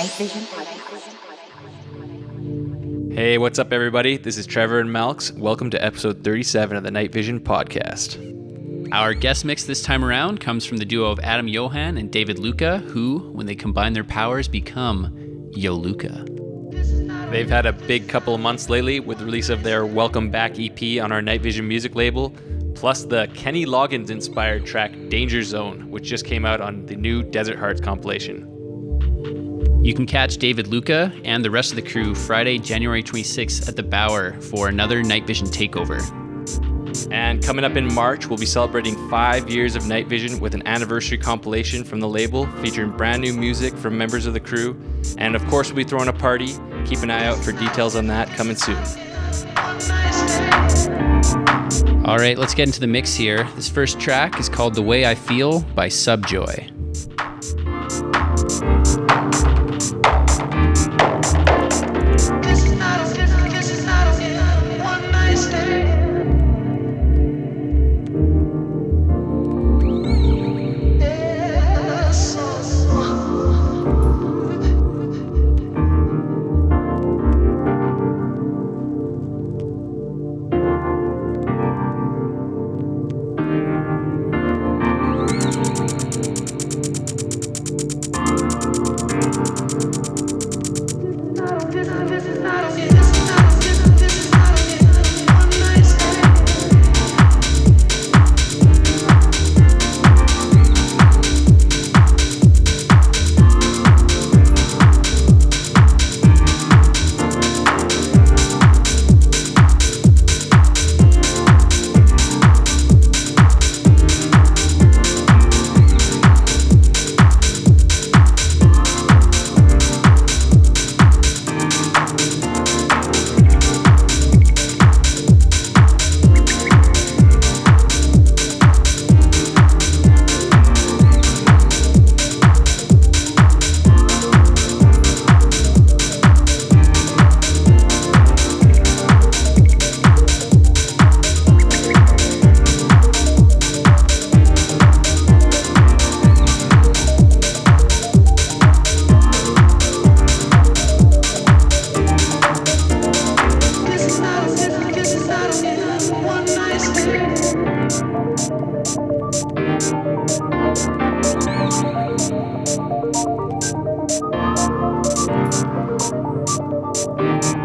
Night Vision. Hey, what's up, everybody? This is Trevor and Malcs. Welcome to episode 37 of the Night Vision Podcast. Our guest mix this time around comes from the duo of Adam Johan and David Luca, who, when they combine their powers, become Joluca. They've had a big couple of months lately with the release of their Welcome Back EP on our Night Vision music label, plus the Kenny Loggins inspired track Danger Zone, which just came out on the new Desert Hearts compilation. You can catch David Luca and the rest of the crew Friday, January 26th at the Bower for another Night Vision takeover. And coming up in March, we'll be celebrating five years of Night Vision with an anniversary compilation from the label featuring brand new music from members of the crew. And of course, we'll be throwing a party. Keep an eye out for details on that coming soon. All right, let's get into the mix here. This first track is called The Way I Feel by Subjoi. This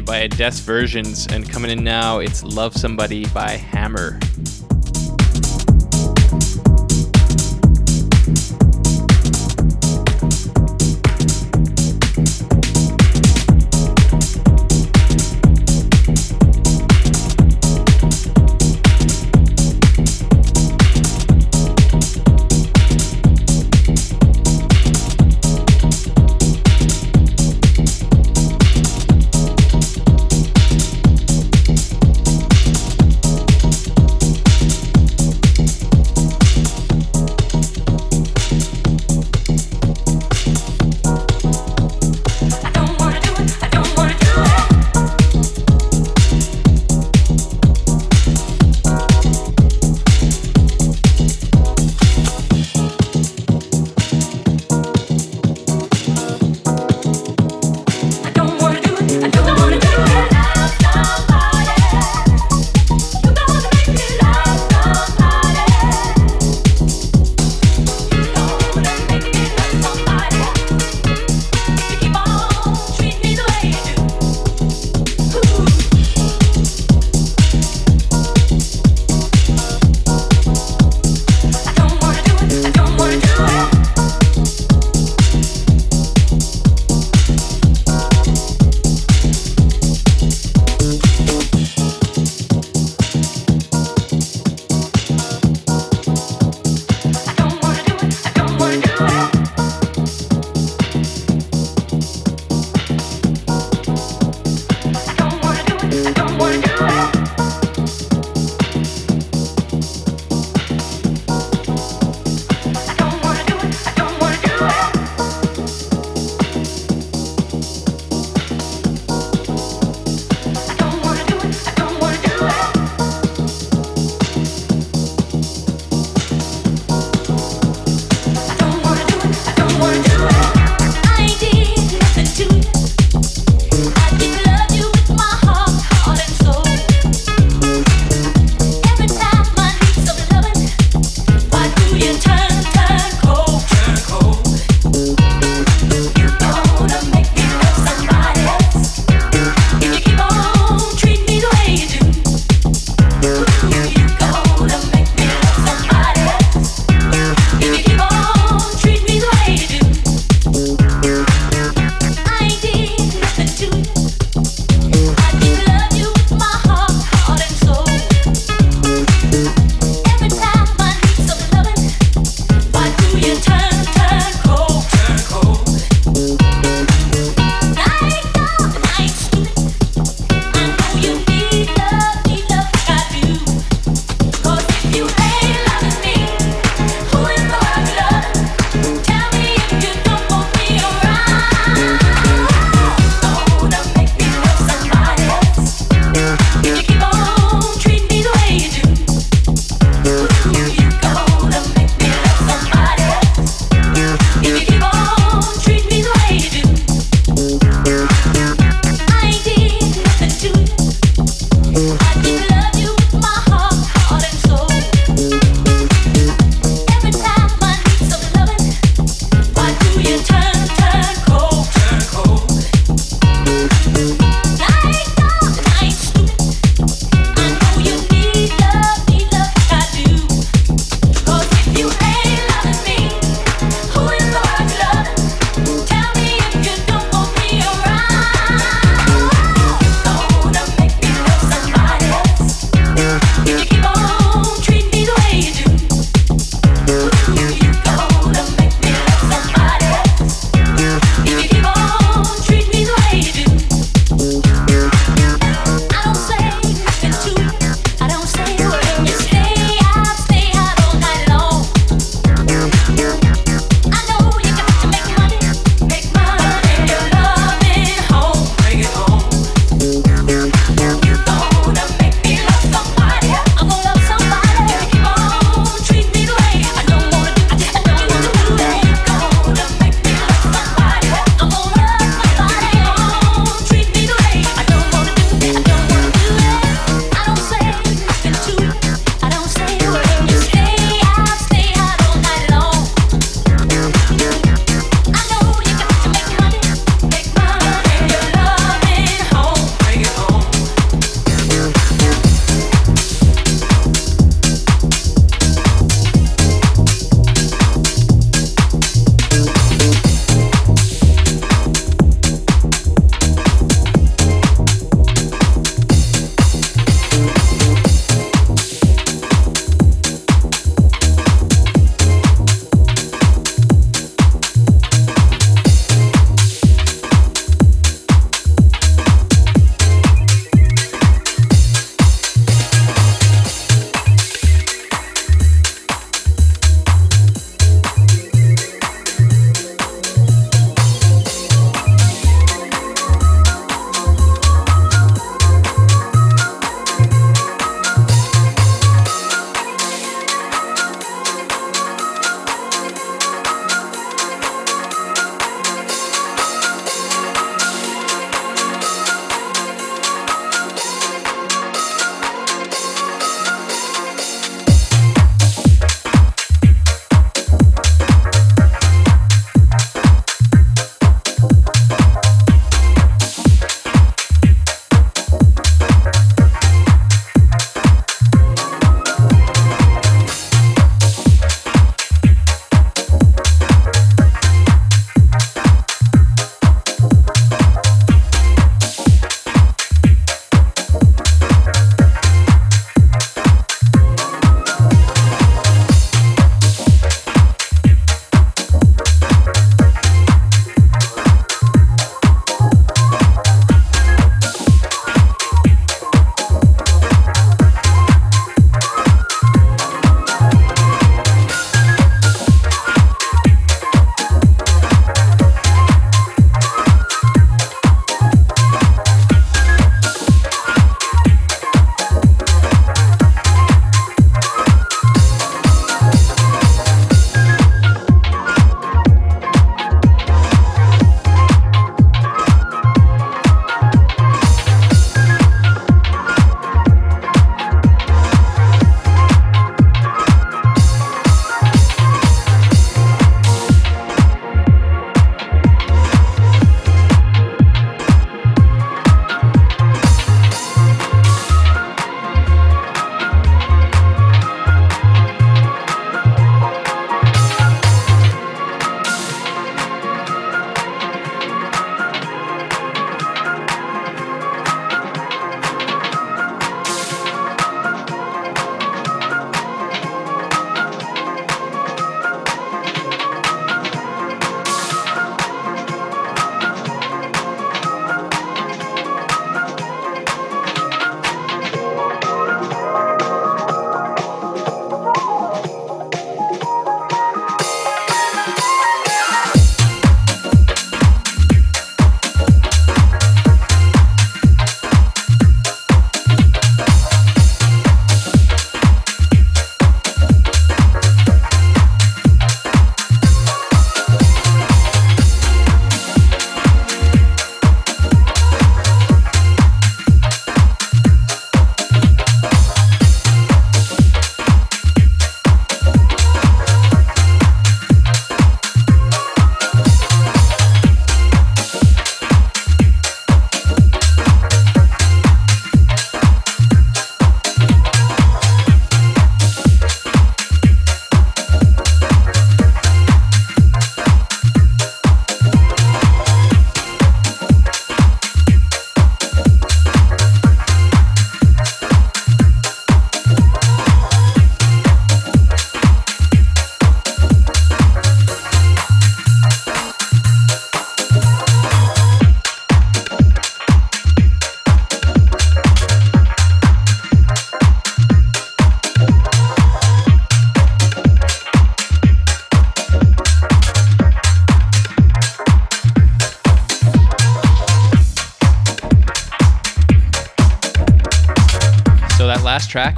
by Des Versions, and coming in now, it's Love Somebody by Hammer.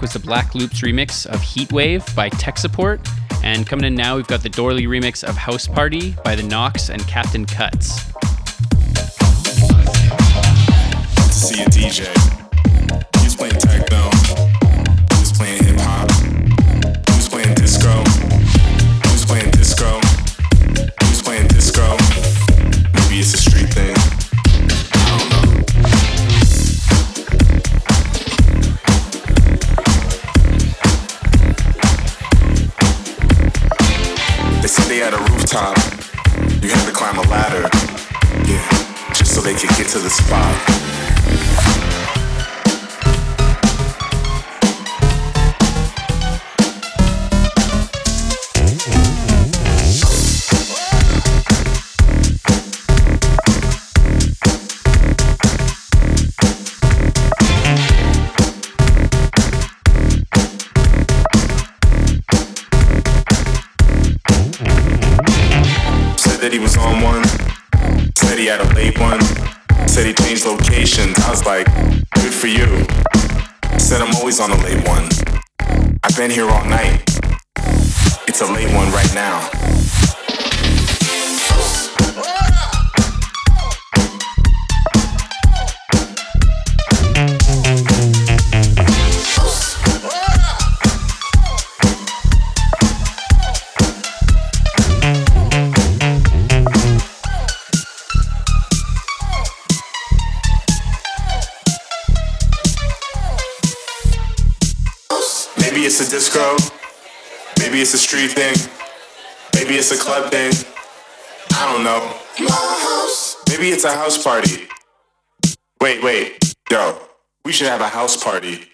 Was the Black Loops remix of Heatwave by Tech Support. And coming in now, we've got the Doorly remix of House Party by the Knocks and Captain Cuts. see a DJ. Street thing. Maybe it's a club thing. I don't know. Maybe it's a house party. Wait, wait. Yo, we should have a house party.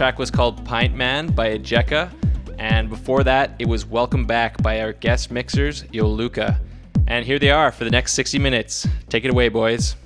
Track was called Pint Man by Ejeca. And before that, it was Welcome Back by our guest mixers, Joluca. And here they are for the next 60 minutes. Take it away, boys.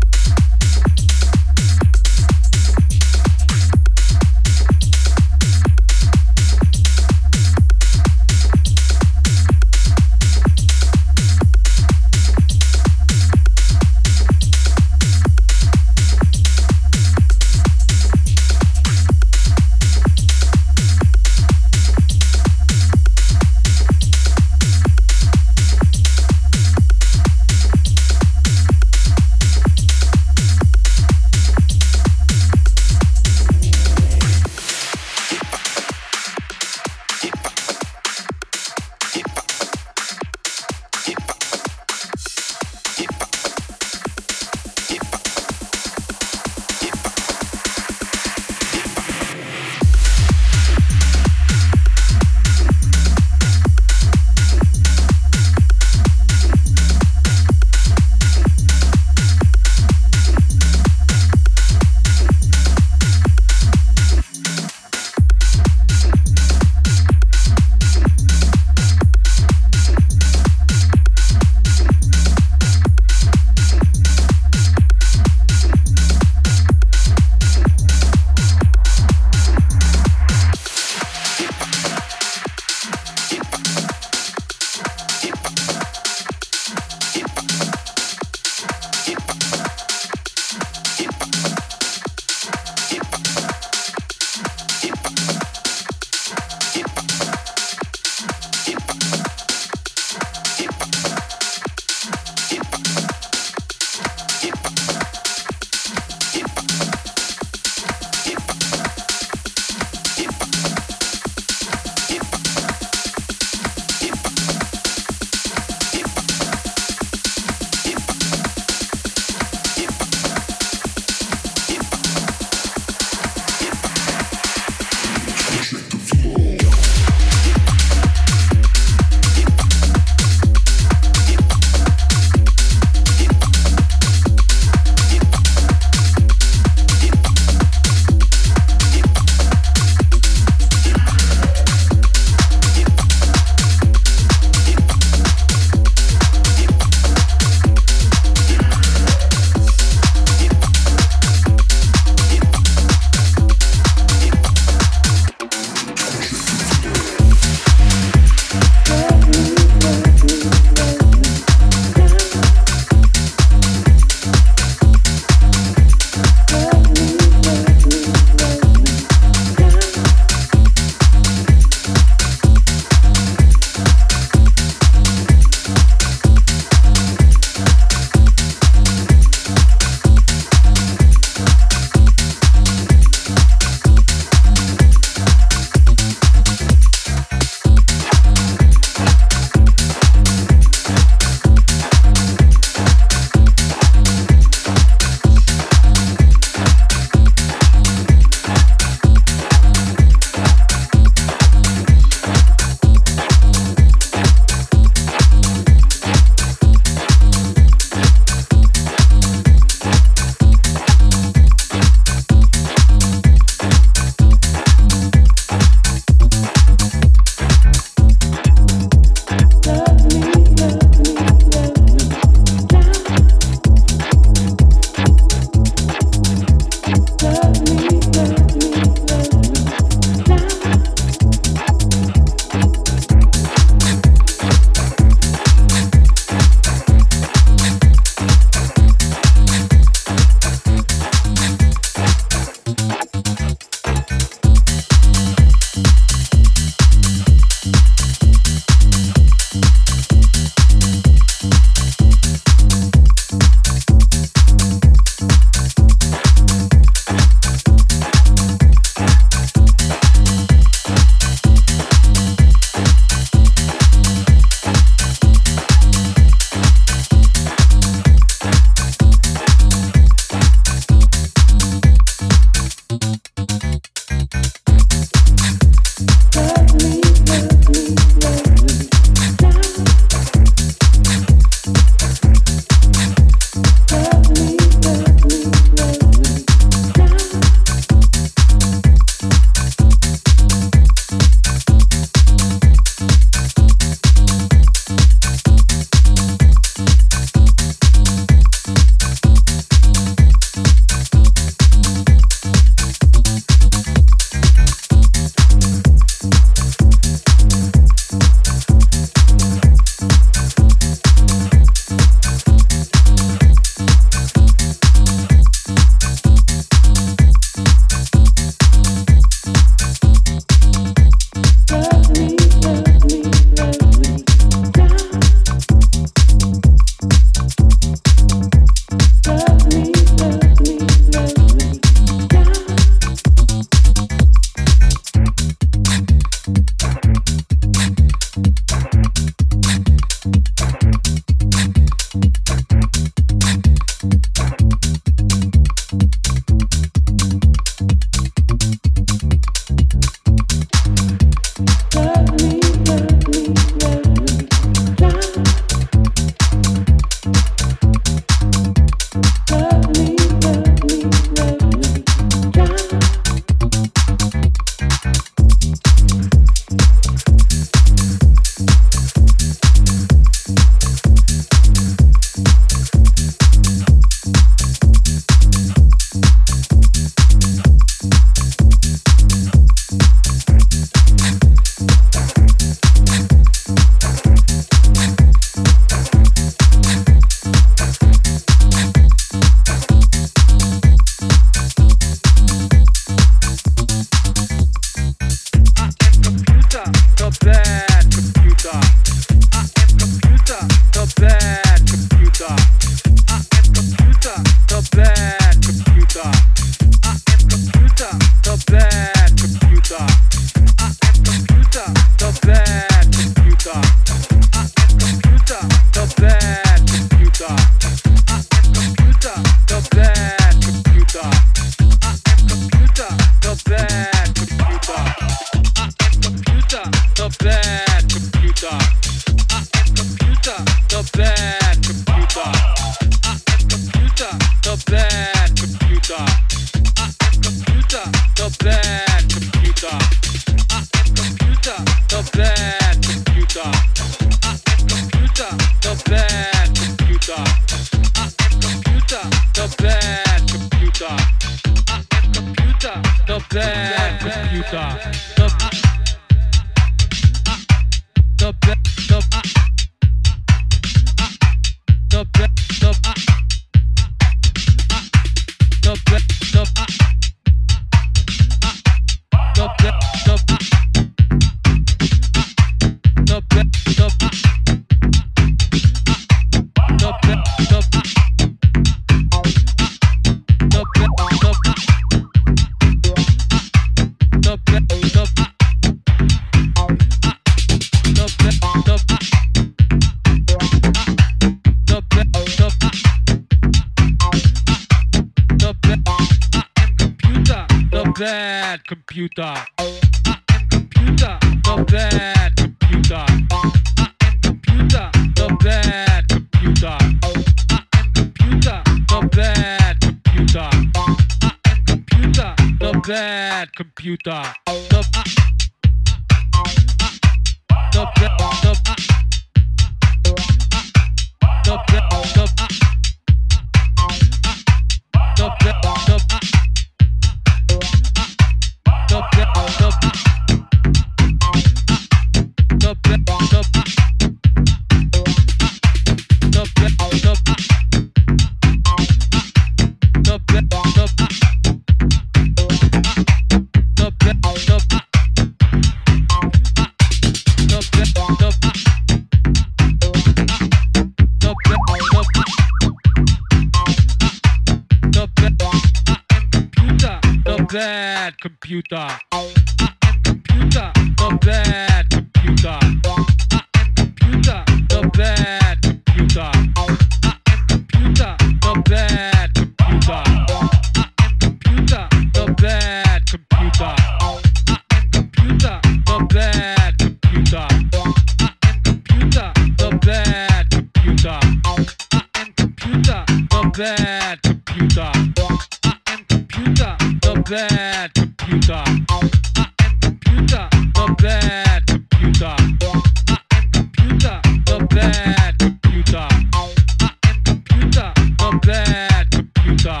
bad computer. I am computer, the bad computer. I am computer, the bad computer. I am computer, the bad computer.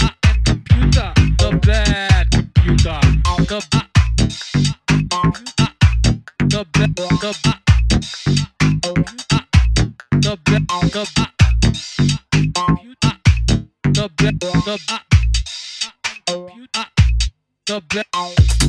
I am computer, the bad computer. The the the the the the the the the best.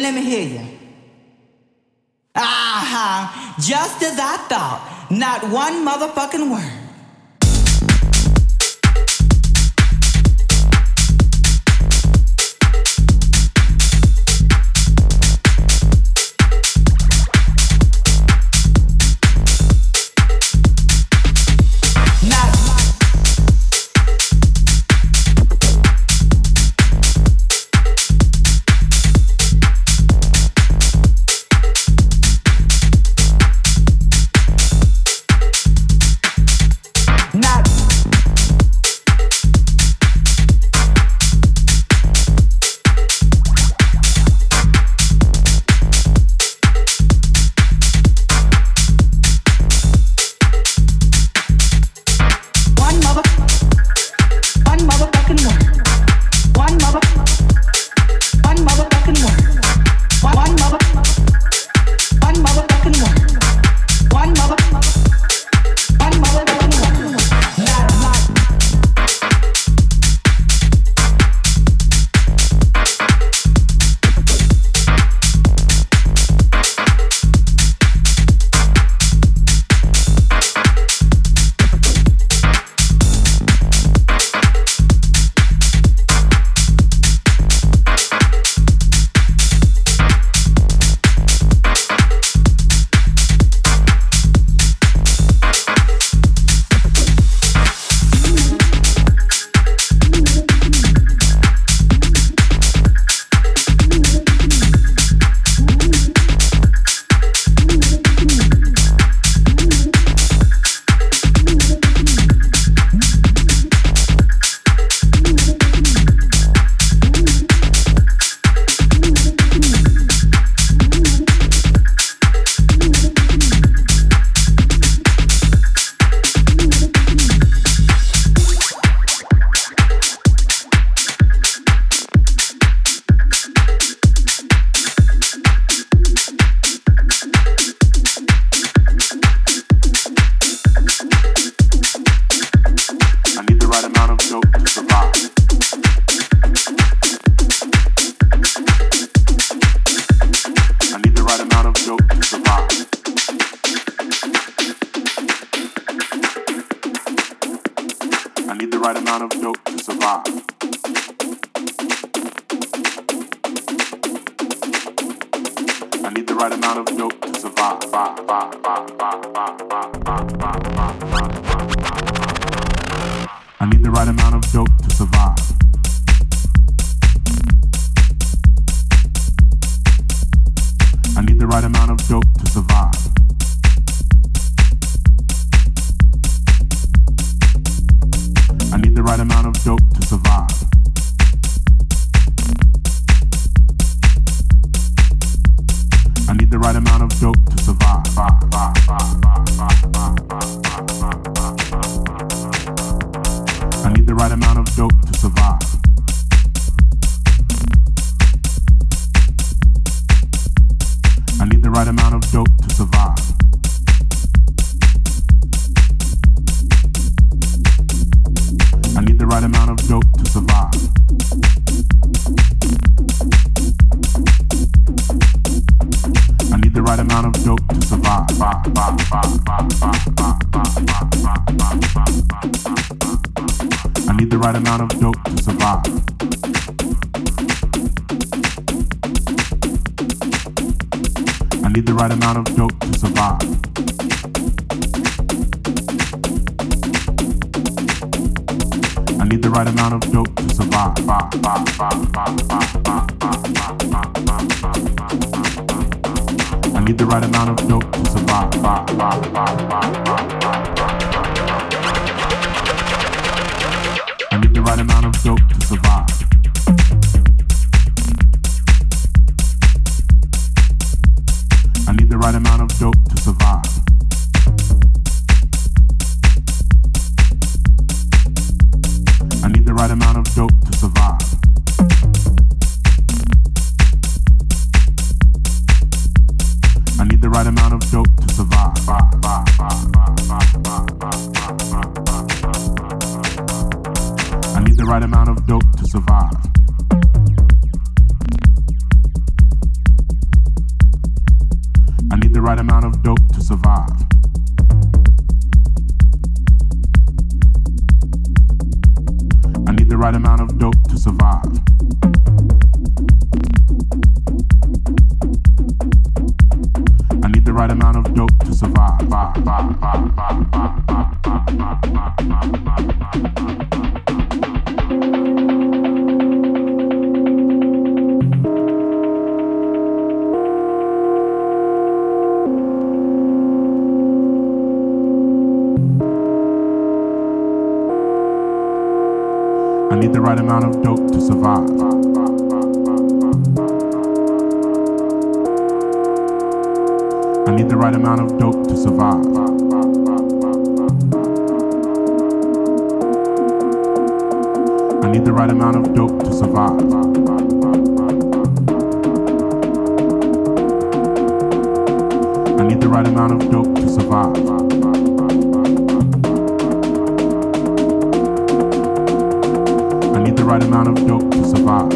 let me hear you. Aha, just as I thought, not one motherfucking word. joke to survive. I need the right amount of dope to survive. I need the right amount of dope to survive. I need the right amount of dope to survive.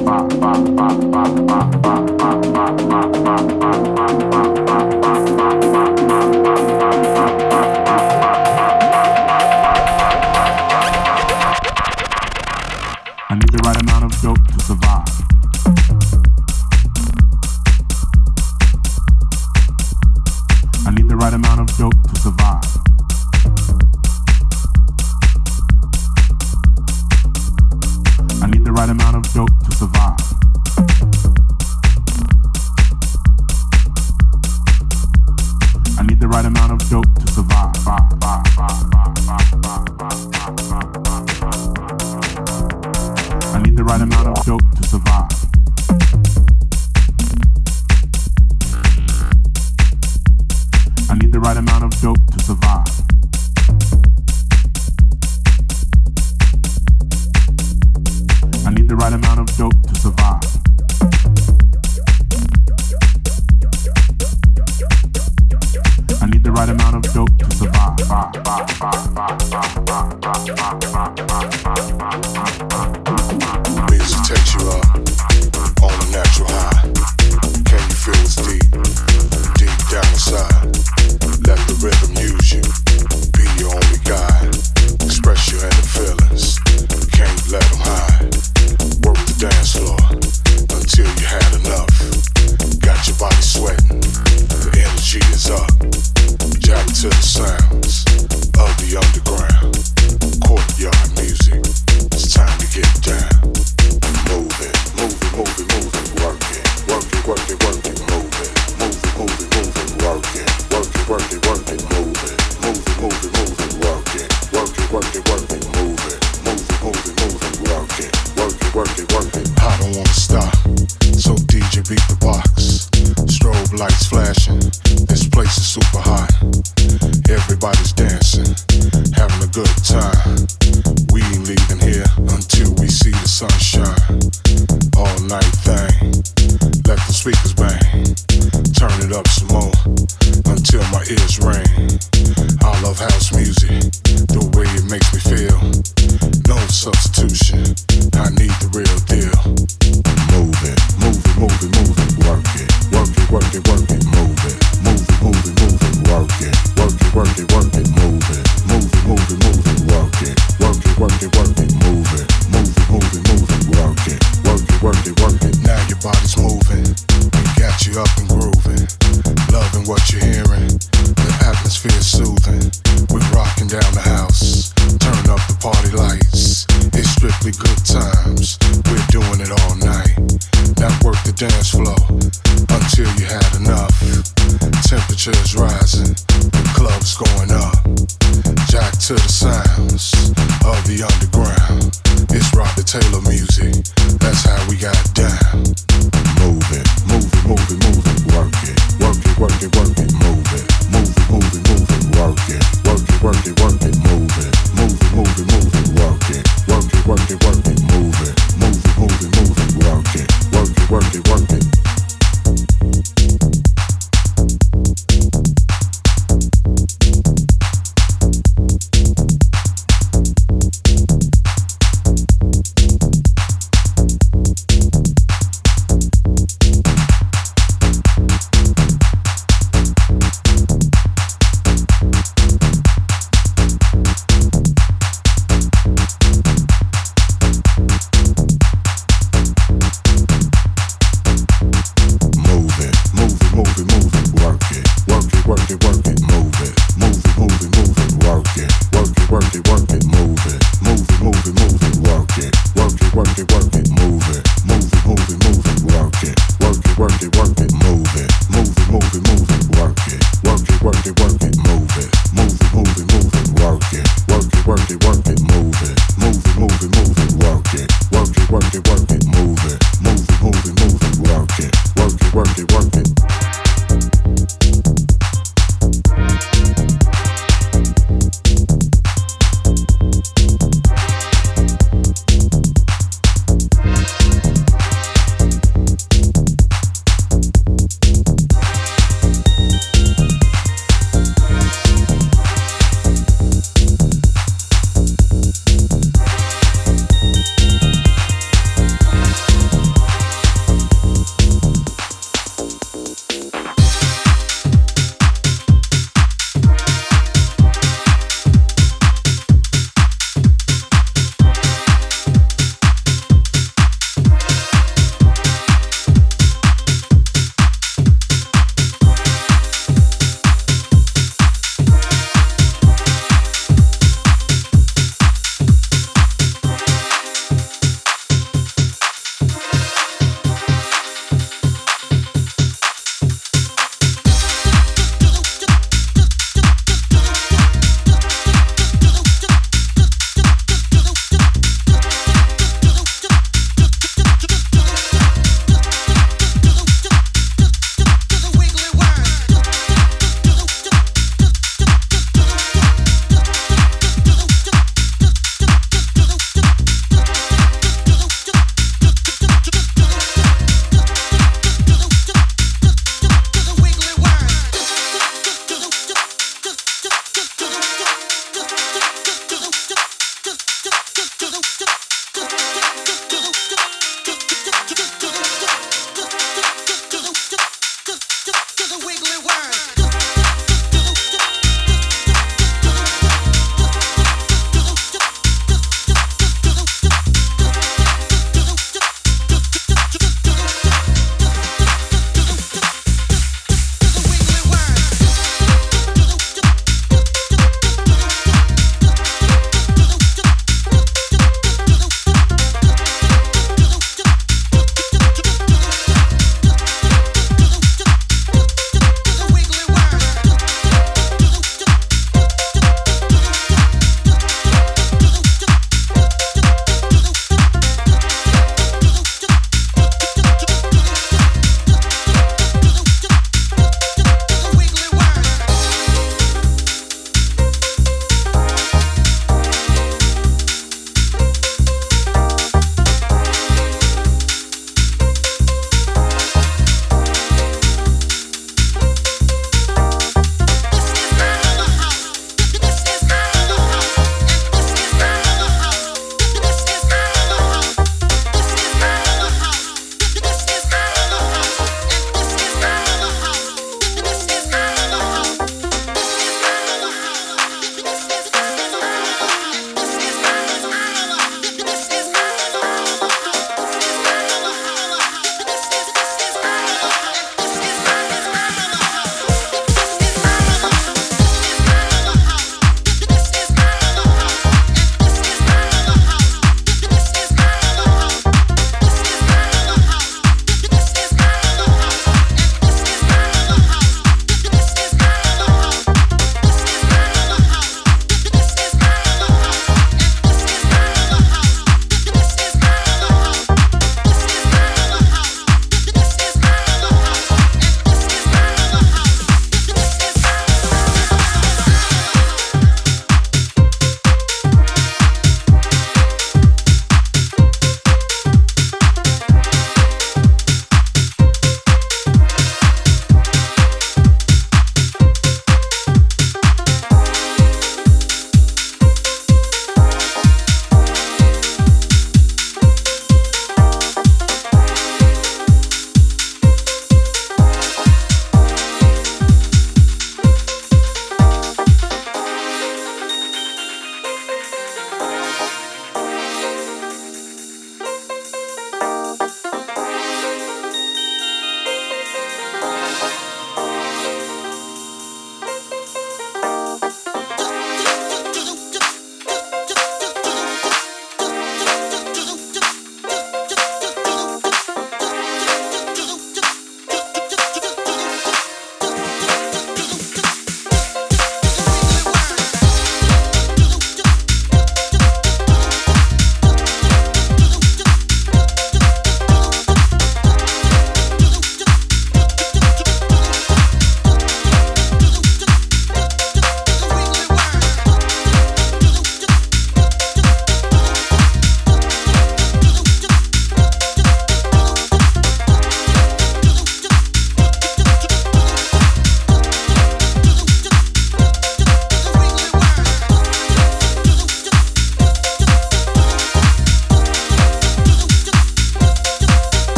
Work it, work it, move it,